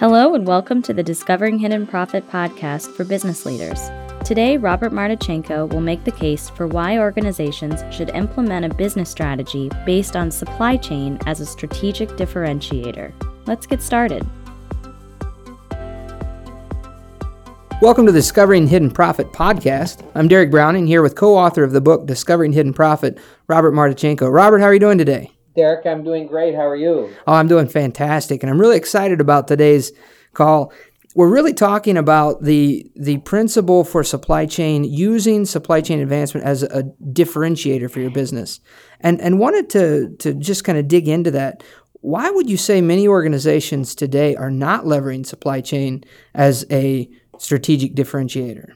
Hello, and welcome to the Discovering Hidden Profit podcast for business leaders. Today, Robert Martichenko will make the case for why organizations should implement a business strategy based on supply chain as a strategic differentiator. Let's get started. Welcome to the Discovering Hidden Profit podcast. I'm Derek Browning here with co author of the book Discovering Hidden Profit, Robert Martichenko. Robert, how are you doing today? Derek, I'm doing great. How are you? Oh, I'm doing fantastic, and I'm really excited about today's call. We're really talking about the the principle for supply chain using supply chain advancement as a differentiator for your business, and and wanted to to just kind of dig into that. Why would you say many organizations today are not leveraging supply chain as a strategic differentiator?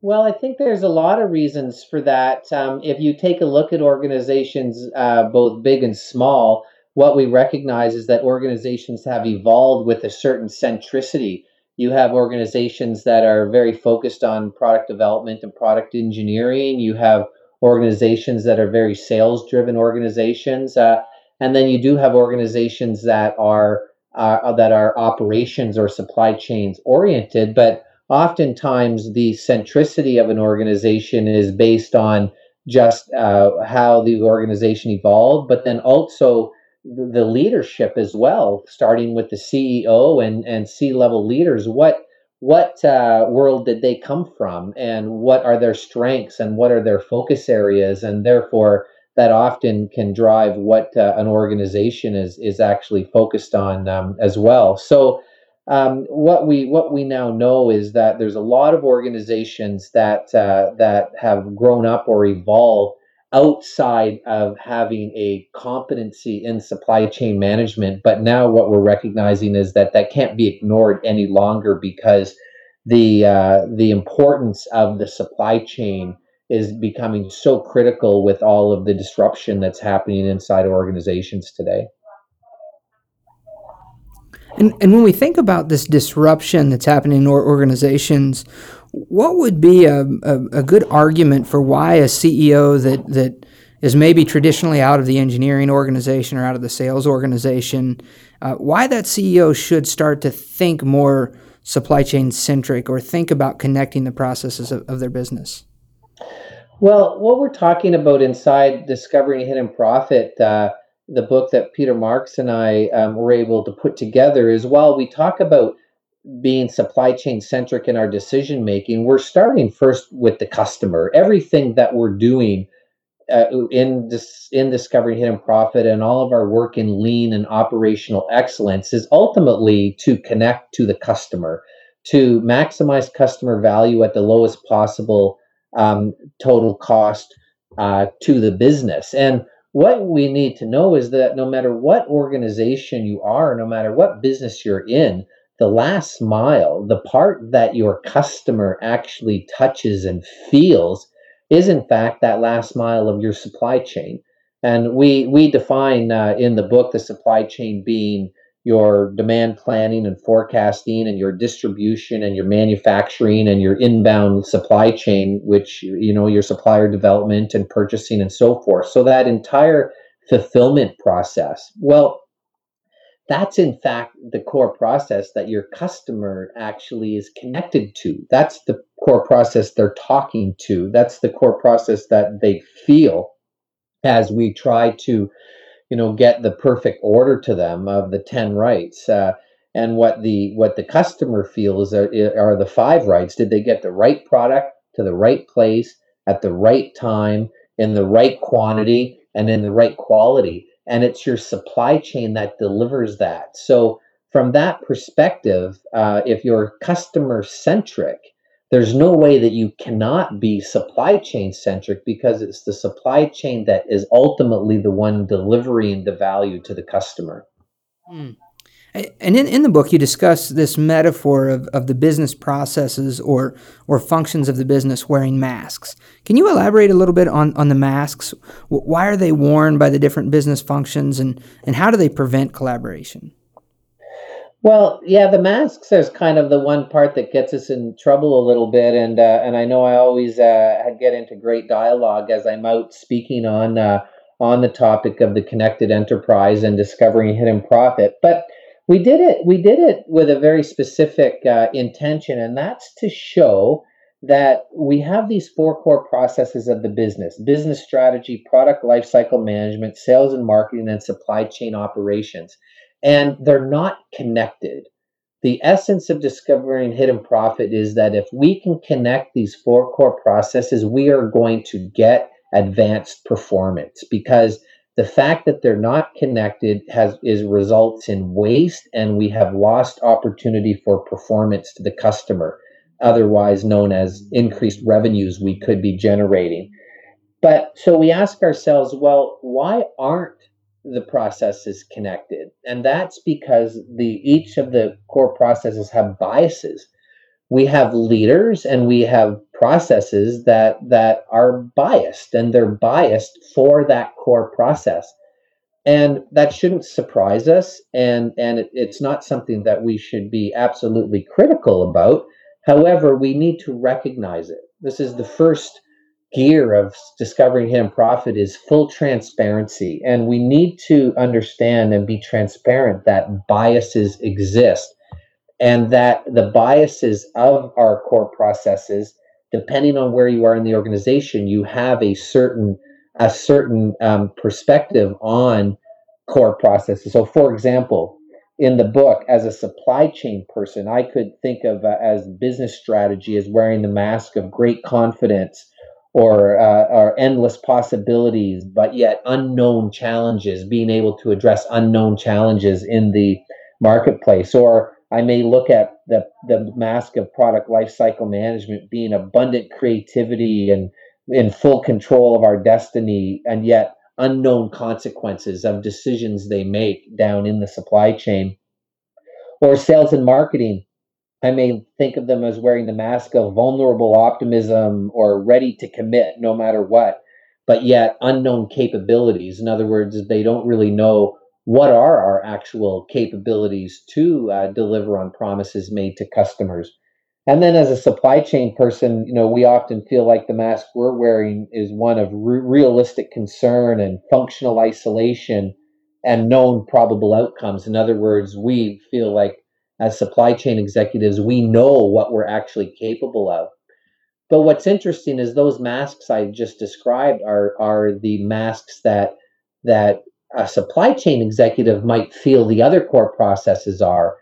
Well, I think there's a lot of reasons for that. Um, if you take a look at organizations, uh, both big and small, what we recognize is that organizations have evolved with a certain centricity. You have organizations that are very focused on product development and product engineering. You have organizations that are very sales driven organizations. Uh, and then you do have organizations that are uh, that are operations or supply chains oriented, but oftentimes the centricity of an organization is based on just uh, how the organization evolved, but then also the leadership as well, starting with the CEO and, and C level leaders. What what uh, world did they come from, and what are their strengths, and what are their focus areas, and therefore that often can drive what uh, an organization is is actually focused on um, as well. So um, what we what we now know is that there's a lot of organizations that uh, that have grown up or evolved outside of having a competency in supply chain management. But now what we're recognizing is that that can't be ignored any longer because the uh, the importance of the supply chain is becoming so critical with all of the disruption that's happening inside organizations today. And, and when we think about this disruption that's happening in our organizations, what would be a, a, a, good argument for why a CEO that, that is maybe traditionally out of the engineering organization or out of the sales organization, uh, why that CEO should start to think more supply chain centric or think about connecting the processes of, of their business? Well, what we're talking about inside Discovering Hidden Profit, uh, the book that Peter Marks and I um, were able to put together is while we talk about being supply chain centric in our decision making, we're starting first with the customer. Everything that we're doing uh, in this in discovering hidden profit and all of our work in lean and operational excellence is ultimately to connect to the customer, to maximize customer value at the lowest possible um, total cost uh, to the business. And what we need to know is that no matter what organization you are, no matter what business you're in, the last mile, the part that your customer actually touches and feels, is in fact that last mile of your supply chain. And we we define uh, in the book the supply chain being your demand planning and forecasting and your distribution and your manufacturing and your inbound supply chain which you know your supplier development and purchasing and so forth. So that entire fulfillment process well that's in fact the core process that your customer actually is connected to. That's the core process they're talking to. That's the core process that they feel as we try to you know get the perfect order to them of the 10 rights uh, and what the what the customer feels are, are the five rights. Did they get the right product to the right place at the right time in the right quantity and in the right quality? And it's your supply chain that delivers that. So from that perspective uh, if you're customer centric there's no way that you cannot be supply chain centric because it's the supply chain that is ultimately the one delivering the value to the customer. Mm. And in, in the book, you discuss this metaphor of, of the business processes or, or functions of the business wearing masks. Can you elaborate a little bit on, on the masks? Why are they worn by the different business functions and, and how do they prevent collaboration? Well, yeah, the masks is kind of the one part that gets us in trouble a little bit, and uh, and I know I always uh, get into great dialogue as I'm out speaking on uh, on the topic of the connected enterprise and discovering hidden profit. But We did it. We did it with a very specific uh, intention, and that's to show that we have these four core processes of the business business strategy, product lifecycle management, sales and marketing, and supply chain operations. And they're not connected. The essence of discovering hidden profit is that if we can connect these four core processes, we are going to get advanced performance because the fact that they're not connected has is results in waste and we have lost opportunity for performance to the customer otherwise known as increased revenues we could be generating. But so we ask ourselves, well, why aren't the processes connected? And that's because the each of the core processes have biases. We have leaders and we have processes that that are biased and they're biased for that core process. And that shouldn't surprise us and and it, it's not something that we should be absolutely critical about However, we need to recognize it. This is the first gear of discovering hidden profit is full transparency. And we need to understand and be transparent that biases exist and that the biases of our core processes depending on where you are in the organization you have a certain a certain um, perspective on core processes. So for example in the book as a supply chain person i could think of uh, as business strategy as wearing the mask of great confidence or, uh, or endless possibilities but yet unknown challenges being able to address unknown challenges in the marketplace or i may look at the, the mask of product lifecycle management being abundant creativity and in full control of our destiny and yet unknown consequences of decisions they make down in the supply chain. Or sales and marketing. I may think of them as wearing the mask of vulnerable optimism or ready to commit no matter what, but yet unknown capabilities. In other words, they don't really know what are our actual capabilities to uh, deliver on promises made to customers. And then as a supply chain person, you know, we often feel like the mask we're wearing is one of re- realistic concern and functional isolation and known probable outcomes. In other words, we feel like as supply chain executives, we know what we're actually capable of. But what's interesting is those masks I just described are are the masks that that a supply chain executive might feel the other core processes are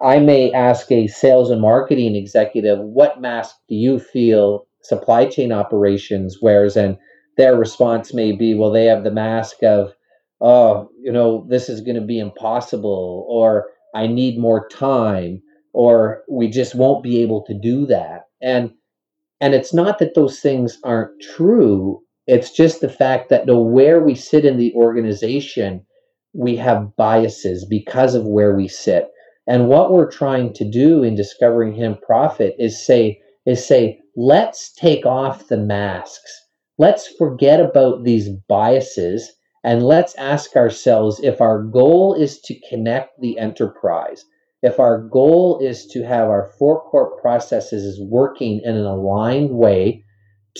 I may ask a sales and marketing executive, what mask do you feel supply chain operations wears? And their response may be, well, they have the mask of, oh, you know, this is going to be impossible, or I need more time, or we just won't be able to do that. And and it's not that those things aren't true. It's just the fact that no where we sit in the organization, we have biases because of where we sit. And what we're trying to do in discovering hidden profit is say, is say, let's take off the masks. Let's forget about these biases and let's ask ourselves if our goal is to connect the enterprise, if our goal is to have our four core processes working in an aligned way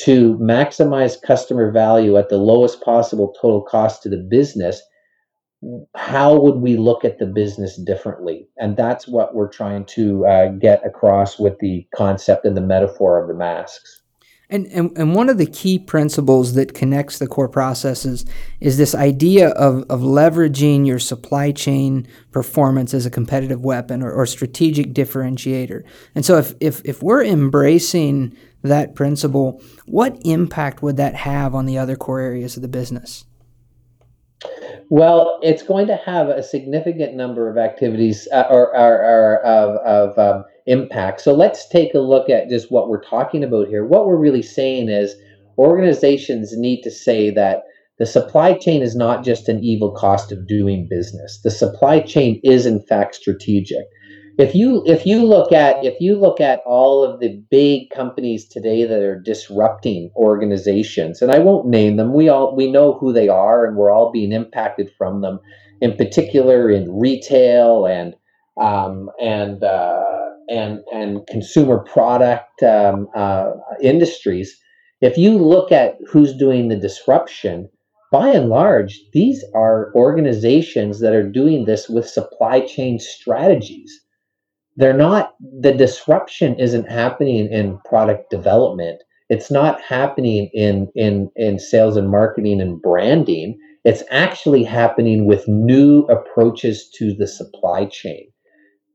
to maximize customer value at the lowest possible total cost to the business, how would we look at the business differently? And that's what we're trying to uh, get across with the concept and the metaphor of the masks. And, and, and one of the key principles that connects the core processes is this idea of, of leveraging your supply chain performance as a competitive weapon or, or strategic differentiator. And so, if, if, if we're embracing that principle, what impact would that have on the other core areas of the business? Well, it's going to have a significant number of activities uh, or, or, or, of, of um, impact. So let's take a look at just what we're talking about here. What we're really saying is organizations need to say that the supply chain is not just an evil cost of doing business. The supply chain is in fact strategic if you if you look at if you look at all of the big companies today that are disrupting organizations and i won't name them we all we know who they are and we're all being impacted from them in particular in retail and um, and uh, and and consumer product um, uh, industries if you look at who's doing the disruption by and large, these are organizations that are doing this with supply chain strategies. They're not, the disruption isn't happening in product development. It's not happening in, in, in sales and marketing and branding. It's actually happening with new approaches to the supply chain,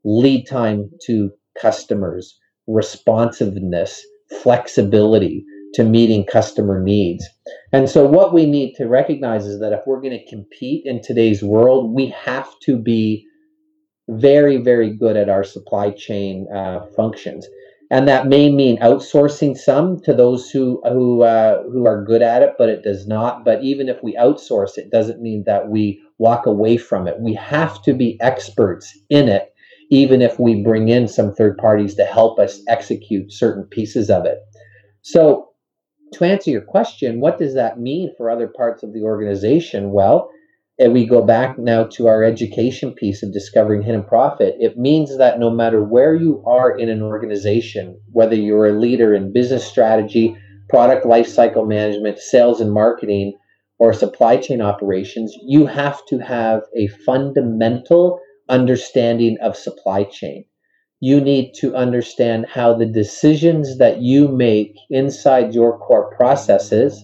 lead time to customers, responsiveness, flexibility to meeting customer needs. And so, what we need to recognize is that if we're going to compete in today's world, we have to be very, very good at our supply chain uh, functions. And that may mean outsourcing some to those who who uh, who are good at it, but it does not. But even if we outsource, it doesn't mean that we walk away from it. We have to be experts in it even if we bring in some third parties to help us execute certain pieces of it. So, to answer your question, what does that mean for other parts of the organization? Well, if we go back now to our education piece of discovering hidden profit, it means that no matter where you are in an organization, whether you're a leader in business strategy, product lifecycle management, sales and marketing, or supply chain operations, you have to have a fundamental understanding of supply chain. You need to understand how the decisions that you make inside your core processes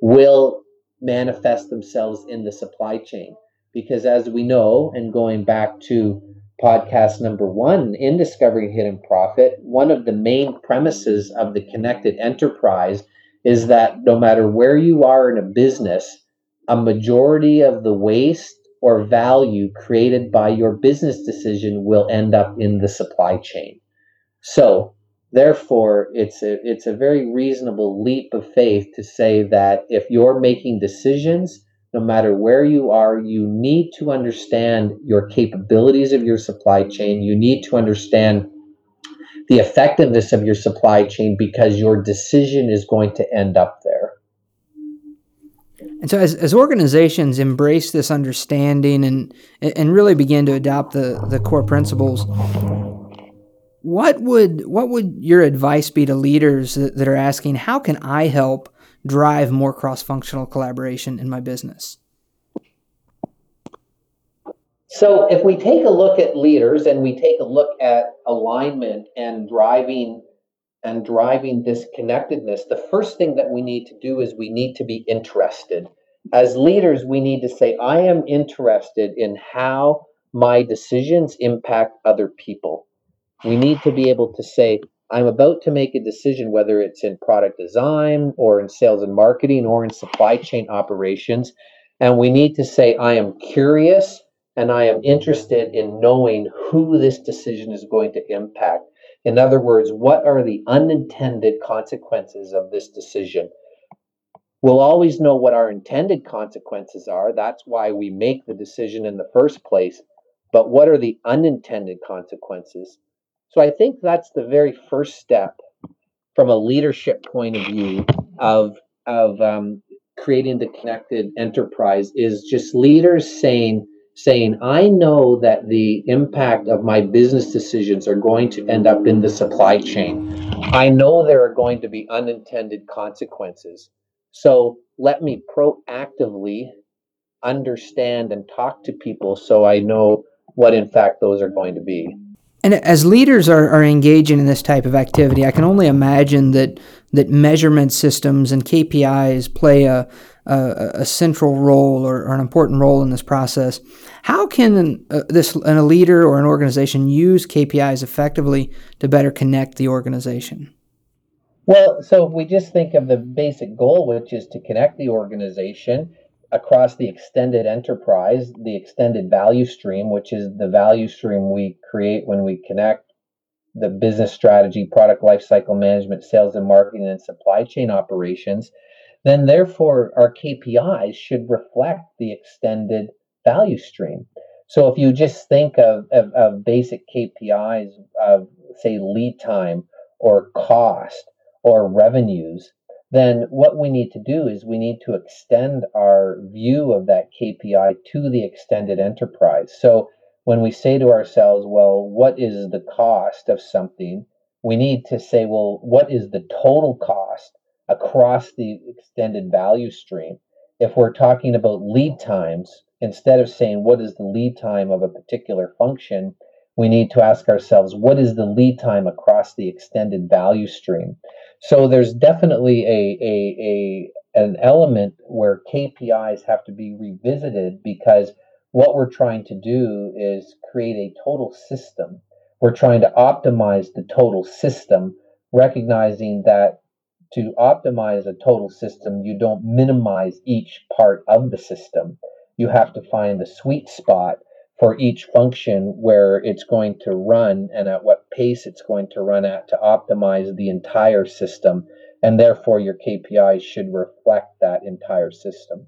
will manifest themselves in the supply chain. Because as we know, and going back to podcast number one in Discovering Hidden Profit, one of the main premises of the connected enterprise is that no matter where you are in a business, a majority of the waste or value created by your business decision will end up in the supply chain. So, therefore, it's a, it's a very reasonable leap of faith to say that if you're making decisions, no matter where you are, you need to understand your capabilities of your supply chain. You need to understand the effectiveness of your supply chain because your decision is going to end up there. And so, as, as organizations embrace this understanding and and really begin to adopt the, the core principles, what would what would your advice be to leaders that, that are asking, how can I help drive more cross functional collaboration in my business? So, if we take a look at leaders and we take a look at alignment and driving and driving this connectedness, the first thing that we need to do is we need to be interested. As leaders, we need to say, I am interested in how my decisions impact other people. We need to be able to say, I'm about to make a decision, whether it's in product design or in sales and marketing or in supply chain operations. And we need to say, I am curious and I am interested in knowing who this decision is going to impact. In other words, what are the unintended consequences of this decision? We'll always know what our intended consequences are. That's why we make the decision in the first place. But what are the unintended consequences? So I think that's the very first step from a leadership point of view of of um, creating the connected enterprise is just leaders saying saying, I know that the impact of my business decisions are going to end up in the supply chain. I know there are going to be unintended consequences. So let me proactively understand and talk to people so I know what, in fact, those are going to be. And as leaders are, are engaging in this type of activity, I can only imagine that that measurement systems and KPIs play a, a, a central role or, or, an important role in this process. How can uh, this a leader or an organization use KPIs effectively to better connect the organization? Well, so if we just think of the basic goal, which is to connect the organization across the extended enterprise, the extended value stream, which is the value stream we create when we connect the business strategy, product lifecycle management, sales and marketing, and supply chain operations then therefore our KPIs should reflect the extended value stream. So if you just think of, of, of basic KPIs of, say, lead time or cost or revenues, then what we need to do is we need to extend our view of that KPI to the extended enterprise. So when we say to ourselves, well, what is the cost of something? We need to say, well, what is the total cost across the extended value stream. if we're talking about lead times, instead of saying what is the lead time of a particular function, we need to ask ourselves what is the lead time across the extended value stream. So there's definitely a, a, a an element where KPIs have to be revisited because what we're trying to do is create a total system. We're trying to optimize the total system, recognizing that to optimize a total system, you don't minimize each part of the system. You have to find the sweet spot for each function where it's going to run and at what pace it's going to run at to optimize the entire system. And therefore, your KPIs should reflect that entire system.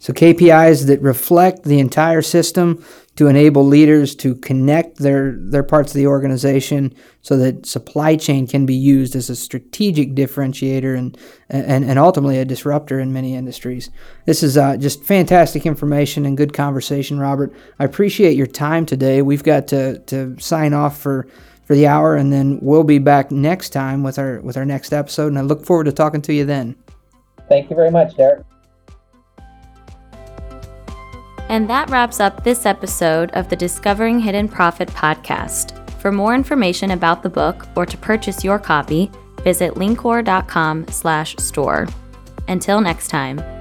So KPIs that reflect the entire system to enable leaders to connect their, their parts of the organization so that supply chain can be used as a strategic differentiator and, and, and ultimately a disruptor in many industries. This is uh, just fantastic information and good conversation, Robert. I appreciate your time today. We've got to, to sign off for, for the hour and then we'll be back next time with our, with our next episode. And I look forward to talking to you then. Thank you very much, Derek. And that wraps up this episode of the Discovering Hidden Profit podcast. For more information about the book or to purchase your copy, visit leancor.com/store. Until next time.